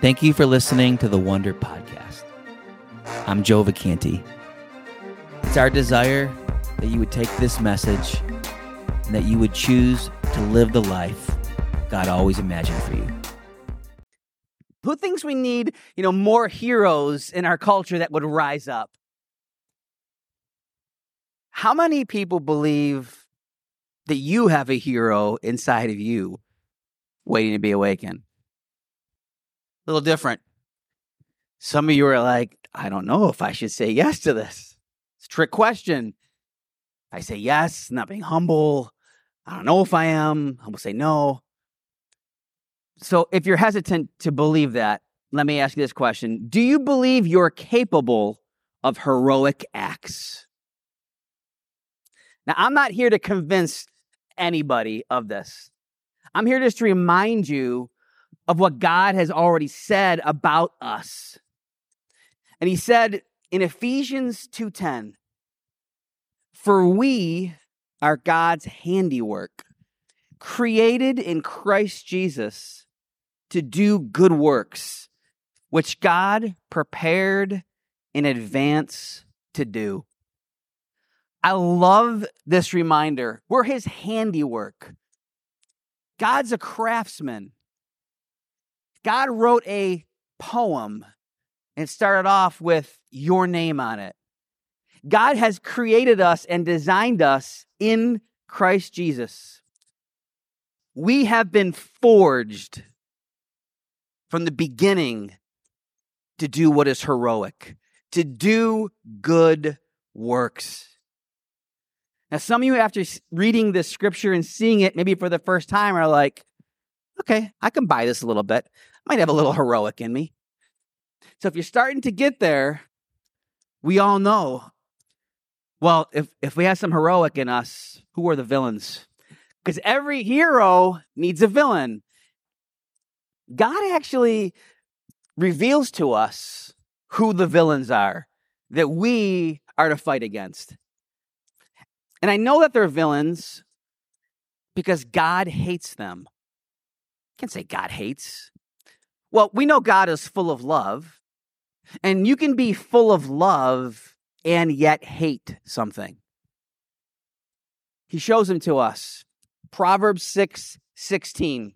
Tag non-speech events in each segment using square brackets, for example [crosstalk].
Thank you for listening to the Wonder Podcast. I'm Joe Vacanti. It's our desire that you would take this message and that you would choose to live the life God always imagined for you. Who thinks we need, you know, more heroes in our culture that would rise up? How many people believe that you have a hero inside of you waiting to be awakened? Little different. Some of you are like, I don't know if I should say yes to this. It's a trick question. I say yes, not being humble. I don't know if I am. I will say no. So if you're hesitant to believe that, let me ask you this question Do you believe you're capable of heroic acts? Now, I'm not here to convince anybody of this. I'm here just to remind you of what God has already said about us. And he said in Ephesians 2:10, "For we are God's handiwork, created in Christ Jesus to do good works, which God prepared in advance to do." I love this reminder. We're his handiwork. God's a craftsman. God wrote a poem and started off with your name on it. God has created us and designed us in Christ Jesus. We have been forged from the beginning to do what is heroic, to do good works. Now, some of you, after reading this scripture and seeing it maybe for the first time, are like, okay, I can buy this a little bit. Might have a little heroic in me. So if you're starting to get there, we all know, well, if, if we have some heroic in us, who are the villains? Because every hero needs a villain. God actually reveals to us who the villains are that we are to fight against. And I know that they're villains because God hates them. I can't say God hates. Well, we know God is full of love, and you can be full of love and yet hate something. He shows them to us. Proverbs 6 16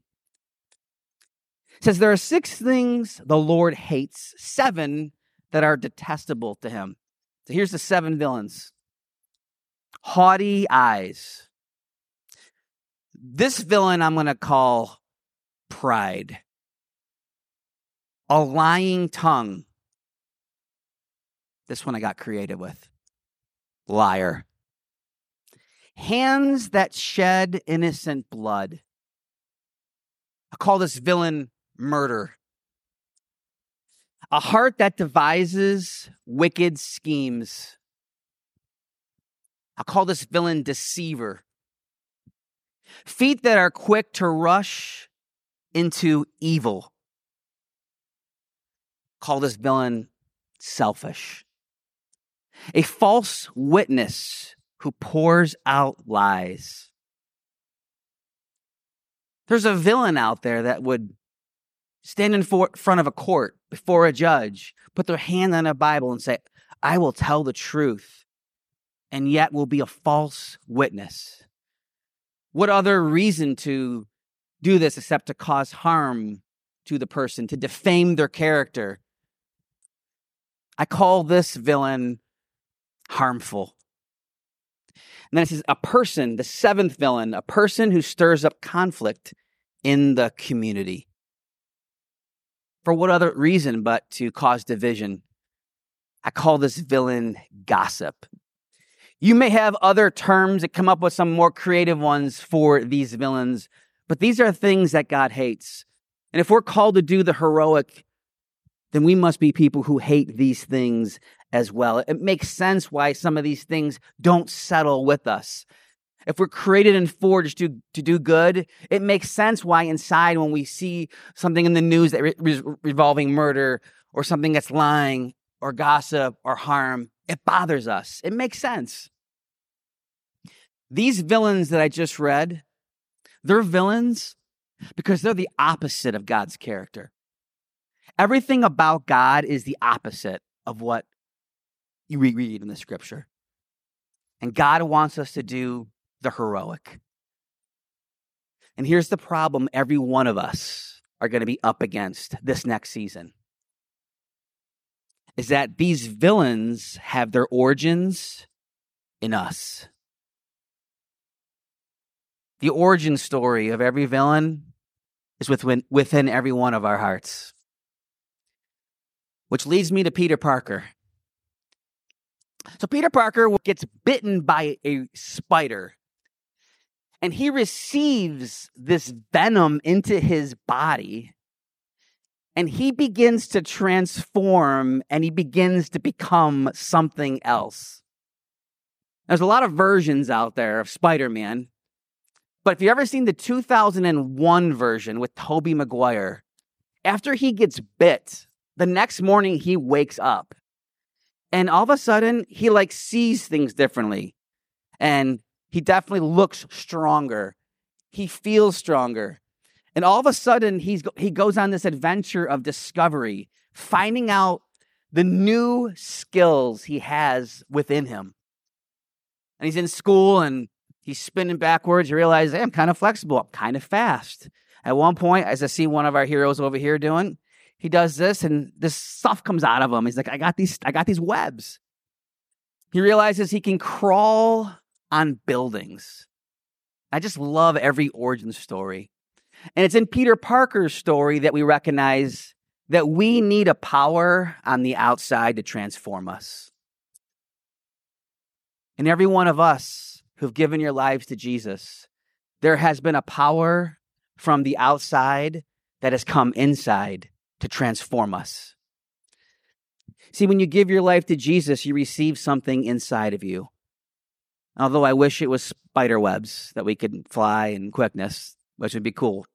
says, There are six things the Lord hates, seven that are detestable to him. So here's the seven villains haughty eyes. This villain I'm going to call pride, a lying tongue. This one I got creative with liar. Hands that shed innocent blood. I call this villain murder. A heart that devises wicked schemes. I'll call this villain deceiver. Feet that are quick to rush into evil. Call this villain selfish. A false witness who pours out lies. There's a villain out there that would stand in for, front of a court before a judge, put their hand on a Bible and say, I will tell the truth, and yet will be a false witness. What other reason to do this except to cause harm to the person, to defame their character? I call this villain harmful. And then it says a person, the seventh villain, a person who stirs up conflict in the community. For what other reason but to cause division? I call this villain gossip. You may have other terms that come up with some more creative ones for these villains, but these are things that God hates. And if we're called to do the heroic, then we must be people who hate these things as well. It makes sense why some of these things don't settle with us. If we're created and forged to, to do good, it makes sense why inside when we see something in the news that re- revolving murder or something that's lying or gossip or harm, it bothers us. It makes sense. These villains that I just read, they're villains because they're the opposite of God's character. Everything about God is the opposite of what you read in the scripture. And God wants us to do the heroic. And here's the problem every one of us are going to be up against this next season is that these villains have their origins in us. The origin story of every villain is within, within every one of our hearts. Which leads me to Peter Parker. So, Peter Parker gets bitten by a spider and he receives this venom into his body and he begins to transform and he begins to become something else. There's a lot of versions out there of Spider Man, but if you've ever seen the 2001 version with Tobey Maguire, after he gets bit, the next morning he wakes up and all of a sudden he like sees things differently and he definitely looks stronger. He feels stronger. And all of a sudden, he's, he goes on this adventure of discovery, finding out the new skills he has within him. And he's in school and he's spinning backwards. He realizes, hey, I'm kind of flexible, I'm kind of fast. At one point, as I see one of our heroes over here doing, he does this and this stuff comes out of him. He's like, I got these, I got these webs. He realizes he can crawl on buildings. I just love every origin story. And it's in Peter Parker's story that we recognize that we need a power on the outside to transform us. And every one of us who've given your lives to Jesus, there has been a power from the outside that has come inside to transform us. See, when you give your life to Jesus, you receive something inside of you. Although I wish it was spider webs that we could fly in quickness, which would be cool.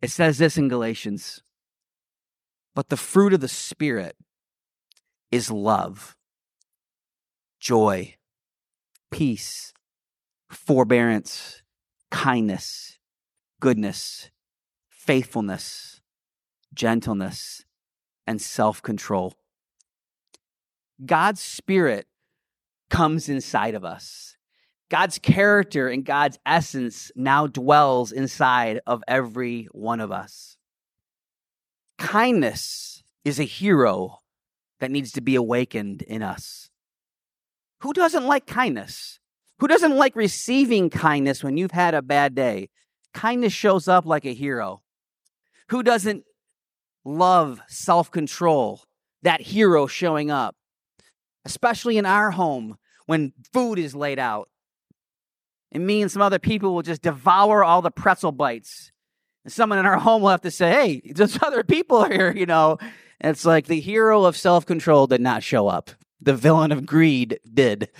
It says this in Galatians But the fruit of the Spirit is love, joy, peace, forbearance, kindness, goodness, faithfulness, gentleness, and self control. God's Spirit comes inside of us. God's character and God's essence now dwells inside of every one of us. Kindness is a hero that needs to be awakened in us. Who doesn't like kindness? Who doesn't like receiving kindness when you've had a bad day? Kindness shows up like a hero. Who doesn't love self control? That hero showing up, especially in our home when food is laid out and me and some other people will just devour all the pretzel bites. And someone in our home will have to say, hey, there's [laughs] other people here, you know. And it's like the hero of self control did not show up, the villain of greed did.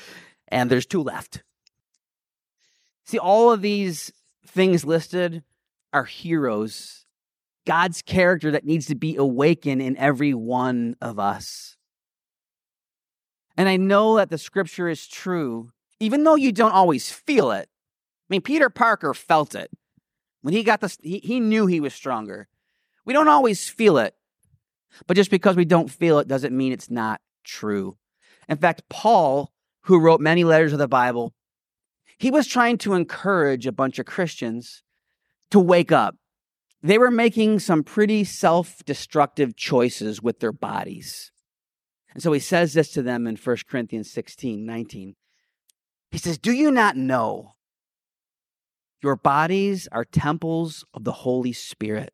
And there's two left. See, all of these things listed are heroes, God's character that needs to be awakened in every one of us. And I know that the scripture is true even though you don't always feel it. I mean, Peter Parker felt it. When he got this, he, he knew he was stronger. We don't always feel it. But just because we don't feel it doesn't mean it's not true. In fact, Paul, who wrote many letters of the Bible, he was trying to encourage a bunch of Christians to wake up. They were making some pretty self destructive choices with their bodies. And so he says this to them in 1 Corinthians 16 19. He says, Do you not know your bodies are temples of the Holy Spirit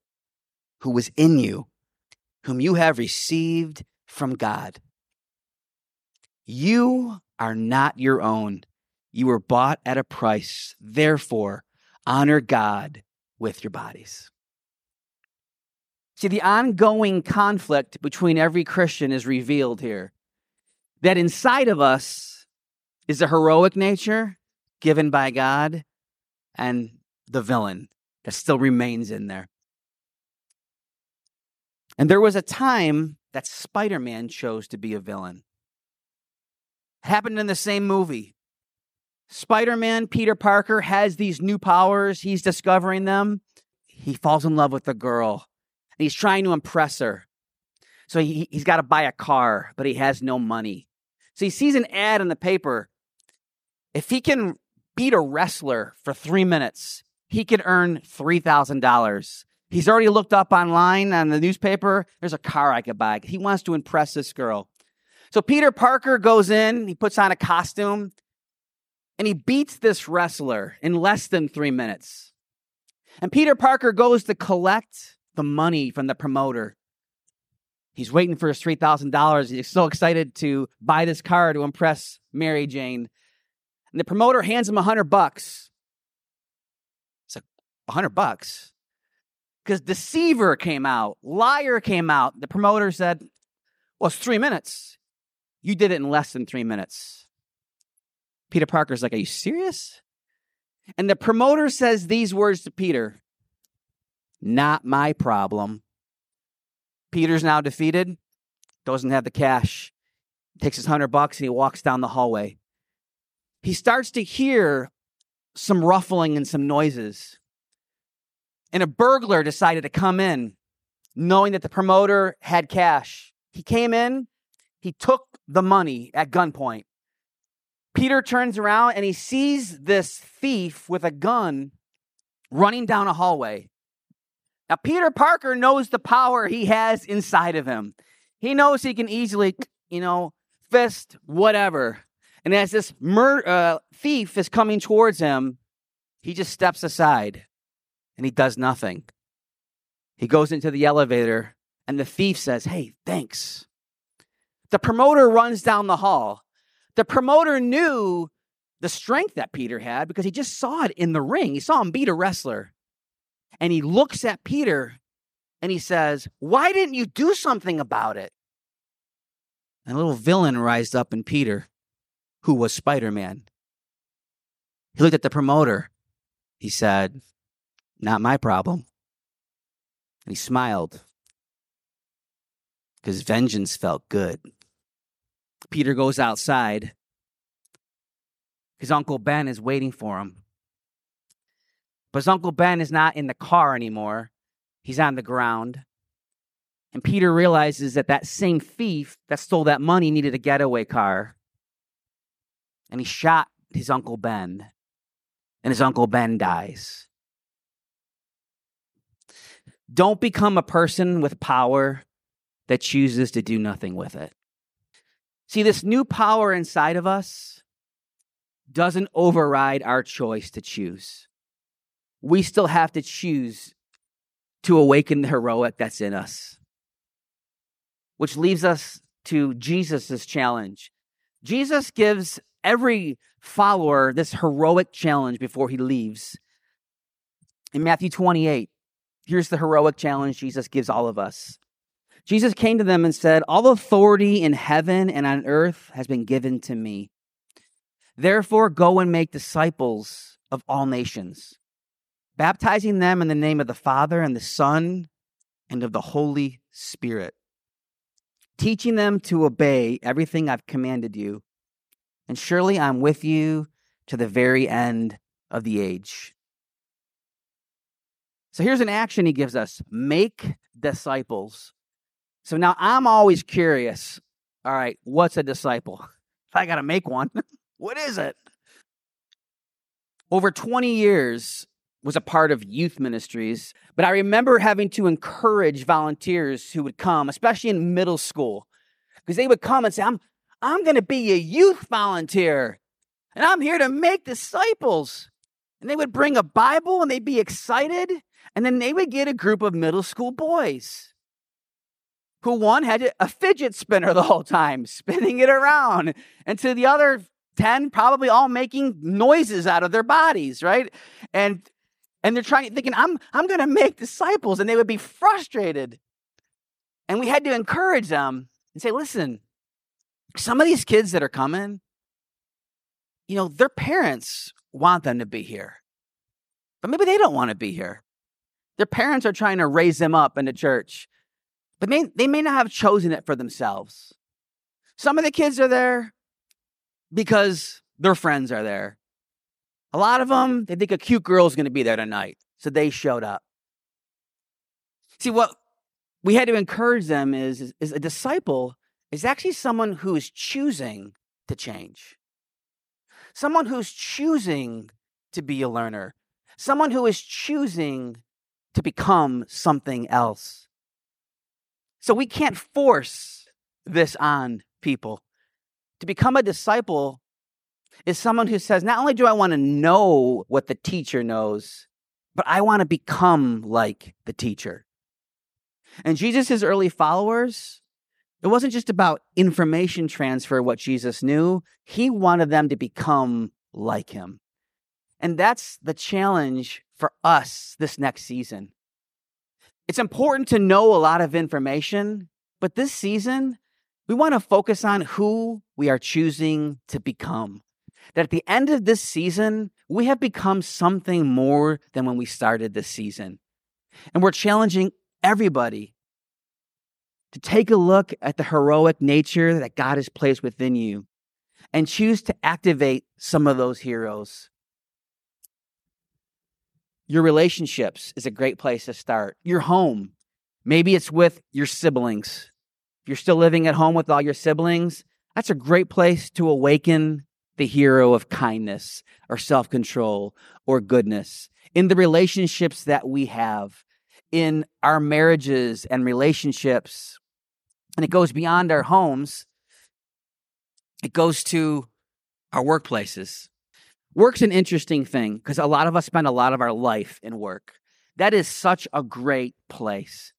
who was in you, whom you have received from God? You are not your own. You were bought at a price. Therefore, honor God with your bodies. See, the ongoing conflict between every Christian is revealed here. That inside of us, is a heroic nature given by God and the villain that still remains in there. And there was a time that Spider Man chose to be a villain. It happened in the same movie. Spider Man, Peter Parker, has these new powers. He's discovering them. He falls in love with a girl and he's trying to impress her. So he, he's got to buy a car, but he has no money. So he sees an ad in the paper. If he can beat a wrestler for three minutes, he could earn $3,000. He's already looked up online on the newspaper. There's a car I could buy. He wants to impress this girl. So Peter Parker goes in, he puts on a costume, and he beats this wrestler in less than three minutes. And Peter Parker goes to collect the money from the promoter. He's waiting for his $3,000. He's so excited to buy this car to impress Mary Jane. And the promoter hands him a hundred bucks. It's like a hundred bucks. Because deceiver came out, liar came out. The promoter said, Well, it's three minutes. You did it in less than three minutes. Peter Parker's like, Are you serious? And the promoter says these words to Peter Not my problem. Peter's now defeated, doesn't have the cash, takes his hundred bucks, and he walks down the hallway. He starts to hear some ruffling and some noises. And a burglar decided to come in, knowing that the promoter had cash. He came in, he took the money at gunpoint. Peter turns around and he sees this thief with a gun running down a hallway. Now, Peter Parker knows the power he has inside of him. He knows he can easily, you know, fist whatever. And as this mur- uh, thief is coming towards him, he just steps aside and he does nothing. He goes into the elevator and the thief says, Hey, thanks. The promoter runs down the hall. The promoter knew the strength that Peter had because he just saw it in the ring. He saw him beat a wrestler. And he looks at Peter and he says, Why didn't you do something about it? And a little villain rised up in Peter, who was Spider Man. He looked at the promoter. He said, Not my problem. And he smiled because vengeance felt good. Peter goes outside. His Uncle Ben is waiting for him. But Uncle Ben is not in the car anymore, he's on the ground. And Peter realizes that that same thief that stole that money needed a getaway car. And he shot his Uncle Ben. And his Uncle Ben dies. Don't become a person with power that chooses to do nothing with it. See, this new power inside of us doesn't override our choice to choose. We still have to choose to awaken the heroic that's in us. Which leaves us to Jesus' challenge. Jesus gives every follower this heroic challenge before he leaves. In Matthew 28, here's the heroic challenge Jesus gives all of us. Jesus came to them and said, All authority in heaven and on earth has been given to me. Therefore, go and make disciples of all nations, baptizing them in the name of the Father and the Son and of the Holy Spirit, teaching them to obey everything I've commanded you. And surely I'm with you to the very end of the age. So here's an action he gives us make disciples. So now I'm always curious. All right, what's a disciple? [laughs] If I got to make one, [laughs] what is it? Over 20 years was a part of youth ministries, but I remember having to encourage volunteers who would come, especially in middle school, because they would come and say, "I'm I'm going to be a youth volunteer, and I'm here to make disciples." And they would bring a Bible and they'd be excited, and then they would get a group of middle school boys who one had a fidget spinner the whole time, [laughs] spinning it around, and to the other 10 probably all making noises out of their bodies, right? And and they're trying thinking I'm I'm going to make disciples and they would be frustrated. And we had to encourage them and say, "Listen, some of these kids that are coming, you know, their parents want them to be here. But maybe they don't want to be here. Their parents are trying to raise them up in the church but may, they may not have chosen it for themselves. Some of the kids are there because their friends are there. A lot of them, they think a cute girl is going to be there tonight. So they showed up. See, what, we had to encourage them is, is, is a disciple is actually someone who is choosing to change. Someone who's choosing to be a learner. Someone who is choosing to become something else. So we can't force this on people. To become a disciple is someone who says, not only do I want to know what the teacher knows, but I want to become like the teacher. And Jesus' early followers, it wasn't just about information transfer, what Jesus knew. He wanted them to become like him. And that's the challenge for us this next season. It's important to know a lot of information, but this season, we want to focus on who we are choosing to become. That at the end of this season, we have become something more than when we started this season. And we're challenging everybody to take a look at the heroic nature that God has placed within you and choose to activate some of those heroes. Your relationships is a great place to start. Your home, maybe it's with your siblings. If you're still living at home with all your siblings, that's a great place to awaken the hero of kindness or self control or goodness in the relationships that we have, in our marriages and relationships. And it goes beyond our homes, it goes to our workplaces. Work's an interesting thing because a lot of us spend a lot of our life in work. That is such a great place.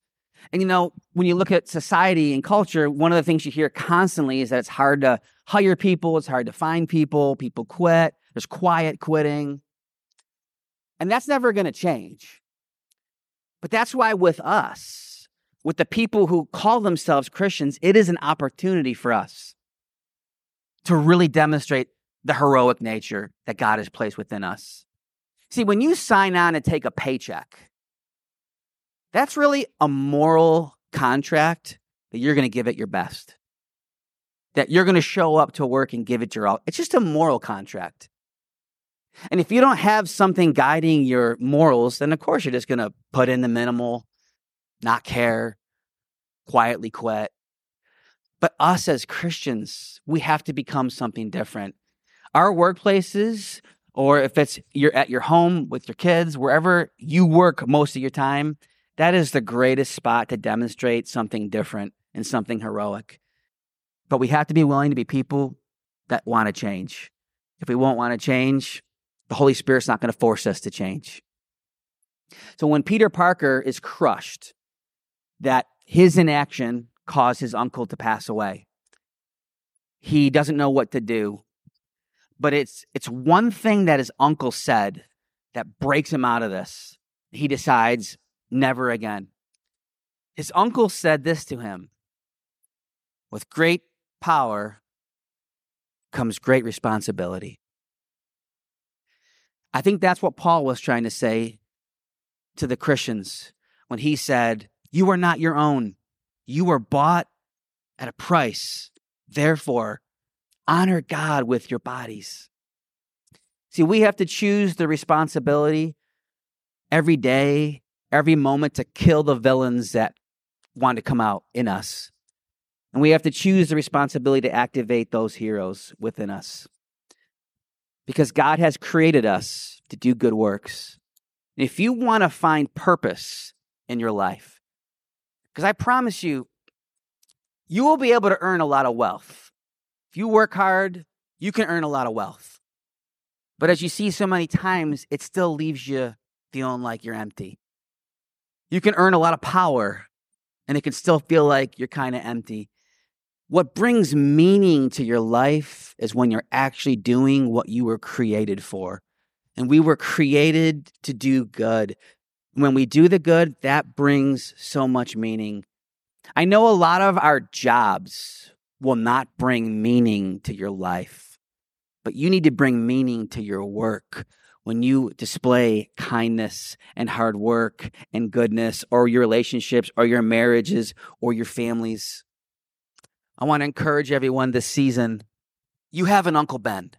And you know, when you look at society and culture, one of the things you hear constantly is that it's hard to hire people, it's hard to find people, people quit, there's quiet quitting. And that's never going to change. But that's why with us, with the people who call themselves Christians, it is an opportunity for us to really demonstrate the heroic nature that God has placed within us. See, when you sign on and take a paycheck, that's really a moral contract that you're going to give it your best. That you're going to show up to work and give it your all. It's just a moral contract. And if you don't have something guiding your morals, then of course you're just going to put in the minimal, not care, quietly quit. But us as Christians, we have to become something different. Our workplaces, or if it's you're at your home with your kids, wherever you work most of your time, that is the greatest spot to demonstrate something different and something heroic. But we have to be willing to be people that want to change. If we won't want to change, the Holy Spirit's not going to force us to change. So when Peter Parker is crushed, that his inaction caused his uncle to pass away. He doesn't know what to do. But it's it's one thing that his uncle said that breaks him out of this. He decides never again. His uncle said this to him With great power comes great responsibility. I think that's what Paul was trying to say to the Christians when he said, You are not your own. You were bought at a price. Therefore, honor God with your bodies. See, we have to choose the responsibility every day every moment to kill the villains that want to come out in us. And we have to choose the responsibility to activate those heroes within us. Because God has created us to do good works. And if you want to find purpose in your life, because I promise you, you will be able to earn a lot of wealth. If you work hard, you can earn a lot of wealth. But as you see so many times, it still leaves you feeling like you're empty. You can earn a lot of power and it can still feel like you're kind of empty. What brings meaning to your life is when you're actually doing what you were created for. And we were created to do good. When we do the good, that brings so much meaning. I know a lot of our jobs will not bring meaning to your life, but you need to bring meaning to your work when you display kindness and hard work and goodness, or your relationships, or your marriages, or your families. I want to encourage everyone this season you have an Uncle Ben.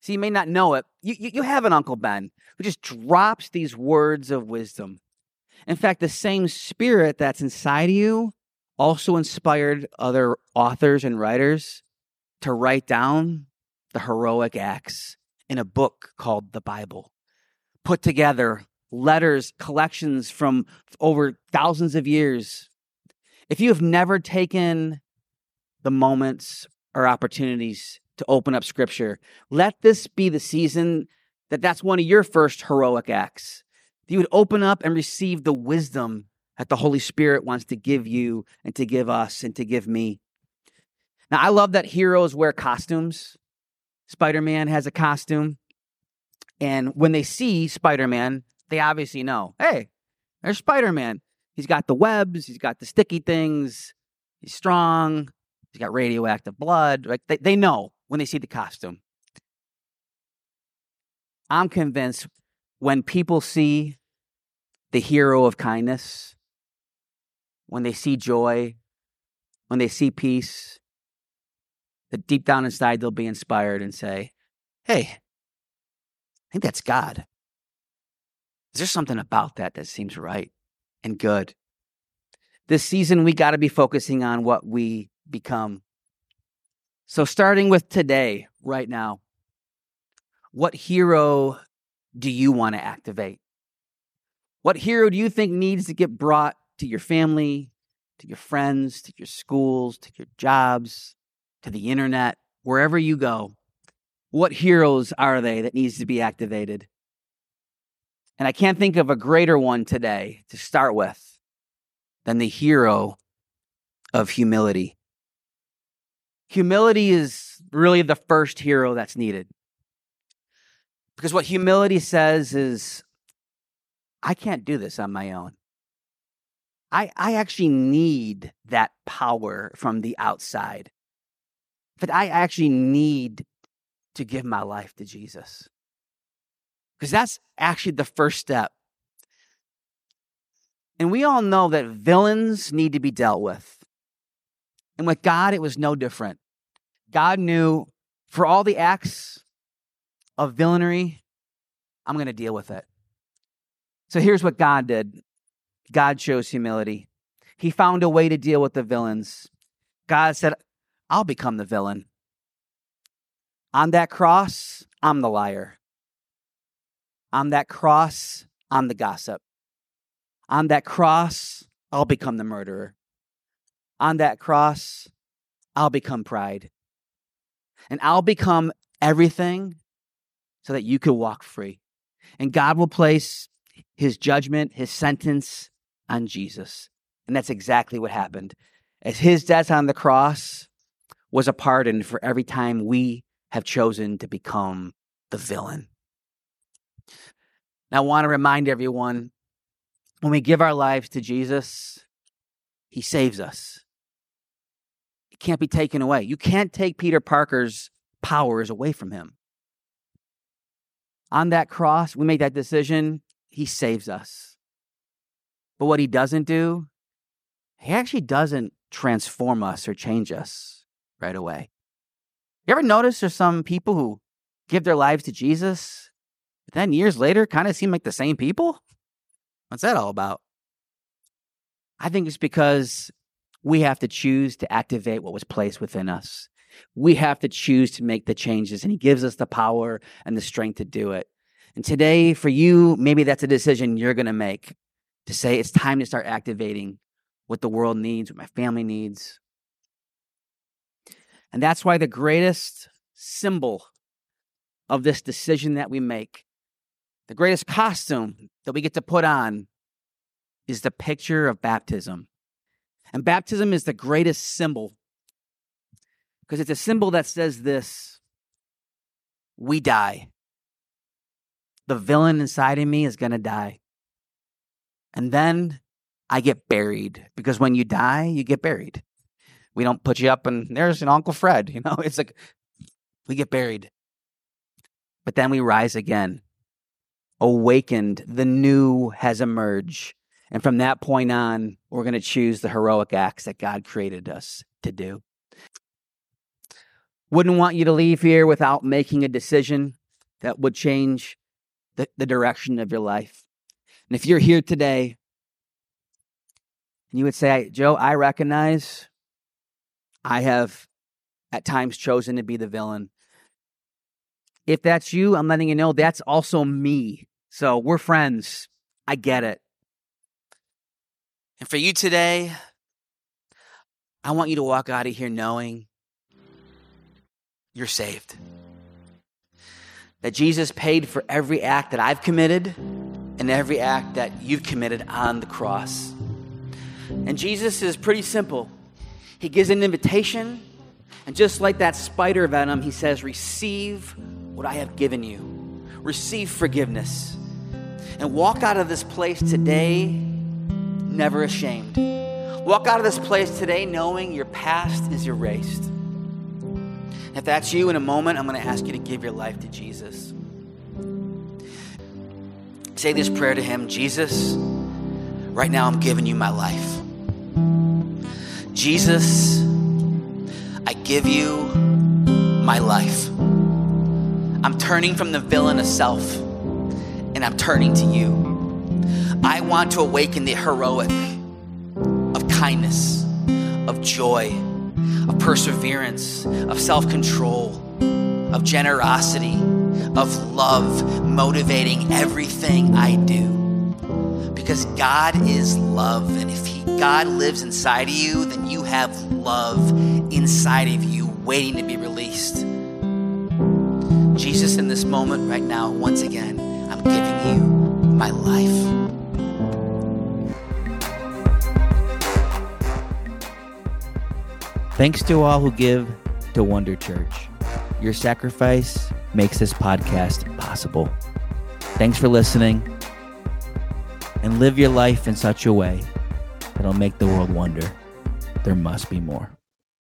See, you may not know it. You, you, you have an Uncle Ben who just drops these words of wisdom. In fact, the same spirit that's inside you also inspired other authors and writers to write down the heroic acts in a book called the Bible. Put together letters, collections from over thousands of years. If you have never taken the moments or opportunities to open up scripture, let this be the season that that's one of your first heroic acts. You would open up and receive the wisdom that the Holy Spirit wants to give you and to give us and to give me. Now, I love that heroes wear costumes. Spider Man has a costume. And when they see Spider Man, they obviously know hey, there's Spider Man. He's got the webs, he's got the sticky things, he's strong, he's got radioactive blood. Like they, they know when they see the costume. I'm convinced when people see the hero of kindness, when they see joy, when they see peace, that deep down inside they'll be inspired and say, Hey, I think that's God. Is there something about that that seems right and good? This season, we got to be focusing on what we become. So, starting with today, right now, what hero do you want to activate? What hero do you think needs to get brought to your family, to your friends, to your schools, to your jobs, to the internet, wherever you go? What heroes are they that needs to be activated? And I can't think of a greater one today to start with than the hero of humility. Humility is really the first hero that's needed. Because what humility says is, I can't do this on my own. I, I actually need that power from the outside. But I actually need to give my life to Jesus. Because that's actually the first step. And we all know that villains need to be dealt with. And with God, it was no different. God knew for all the acts of villainy, I'm going to deal with it. So here's what God did God shows humility. He found a way to deal with the villains. God said, I'll become the villain. On that cross, I'm the liar. On that cross, I'm the gossip. On that cross, I'll become the murderer. On that cross, I'll become pride. And I'll become everything so that you could walk free. And God will place his judgment, his sentence on Jesus. And that's exactly what happened. As his death on the cross was a pardon for every time we have chosen to become the villain. I want to remind everyone when we give our lives to Jesus, he saves us. It can't be taken away. You can't take Peter Parker's powers away from him on that cross, we make that decision, he saves us. But what he doesn't do, he actually doesn't transform us or change us right away. You ever notice there's some people who give their lives to Jesus, but then years later kind of seem like the same people? What's that all about? I think it's because we have to choose to activate what was placed within us. We have to choose to make the changes, and He gives us the power and the strength to do it. And today, for you, maybe that's a decision you're going to make to say it's time to start activating what the world needs, what my family needs. And that's why the greatest symbol of this decision that we make, the greatest costume that we get to put on, is the picture of baptism. And baptism is the greatest symbol because it's a symbol that says this we die. The villain inside of me is going to die. And then I get buried because when you die, you get buried. We don't put you up and there's an Uncle Fred, you know, [laughs] it's like we get buried. But then we rise again. Awakened, the new has emerged. And from that point on, we're going to choose the heroic acts that God created us to do. Wouldn't want you to leave here without making a decision that would change the, the direction of your life. And if you're here today And you would say, Joe, I recognize I have at times chosen to be the villain. If that's you, I'm letting you know that's also me. So we're friends. I get it. And for you today, I want you to walk out of here knowing you're saved. That Jesus paid for every act that I've committed and every act that you've committed on the cross. And Jesus is pretty simple. He gives an invitation, and just like that spider venom, he says, Receive what I have given you, receive forgiveness, and walk out of this place today never ashamed. Walk out of this place today knowing your past is erased. If that's you in a moment, I'm going to ask you to give your life to Jesus. Say this prayer to Him Jesus, right now I'm giving you my life. Jesus, I give you my life. I'm turning from the villain of self and I'm turning to you. I want to awaken the heroic of kindness, of joy, of perseverance, of self control, of generosity, of love, motivating everything I do. Because God is love, and if he, God lives inside of you, then you have love inside of you waiting to be released. Jesus, in this moment right now, once again, I'm giving you my life. Thanks to all who give to Wonder Church. Your sacrifice makes this podcast possible. Thanks for listening and live your life in such a way that'll make the world wonder there must be more.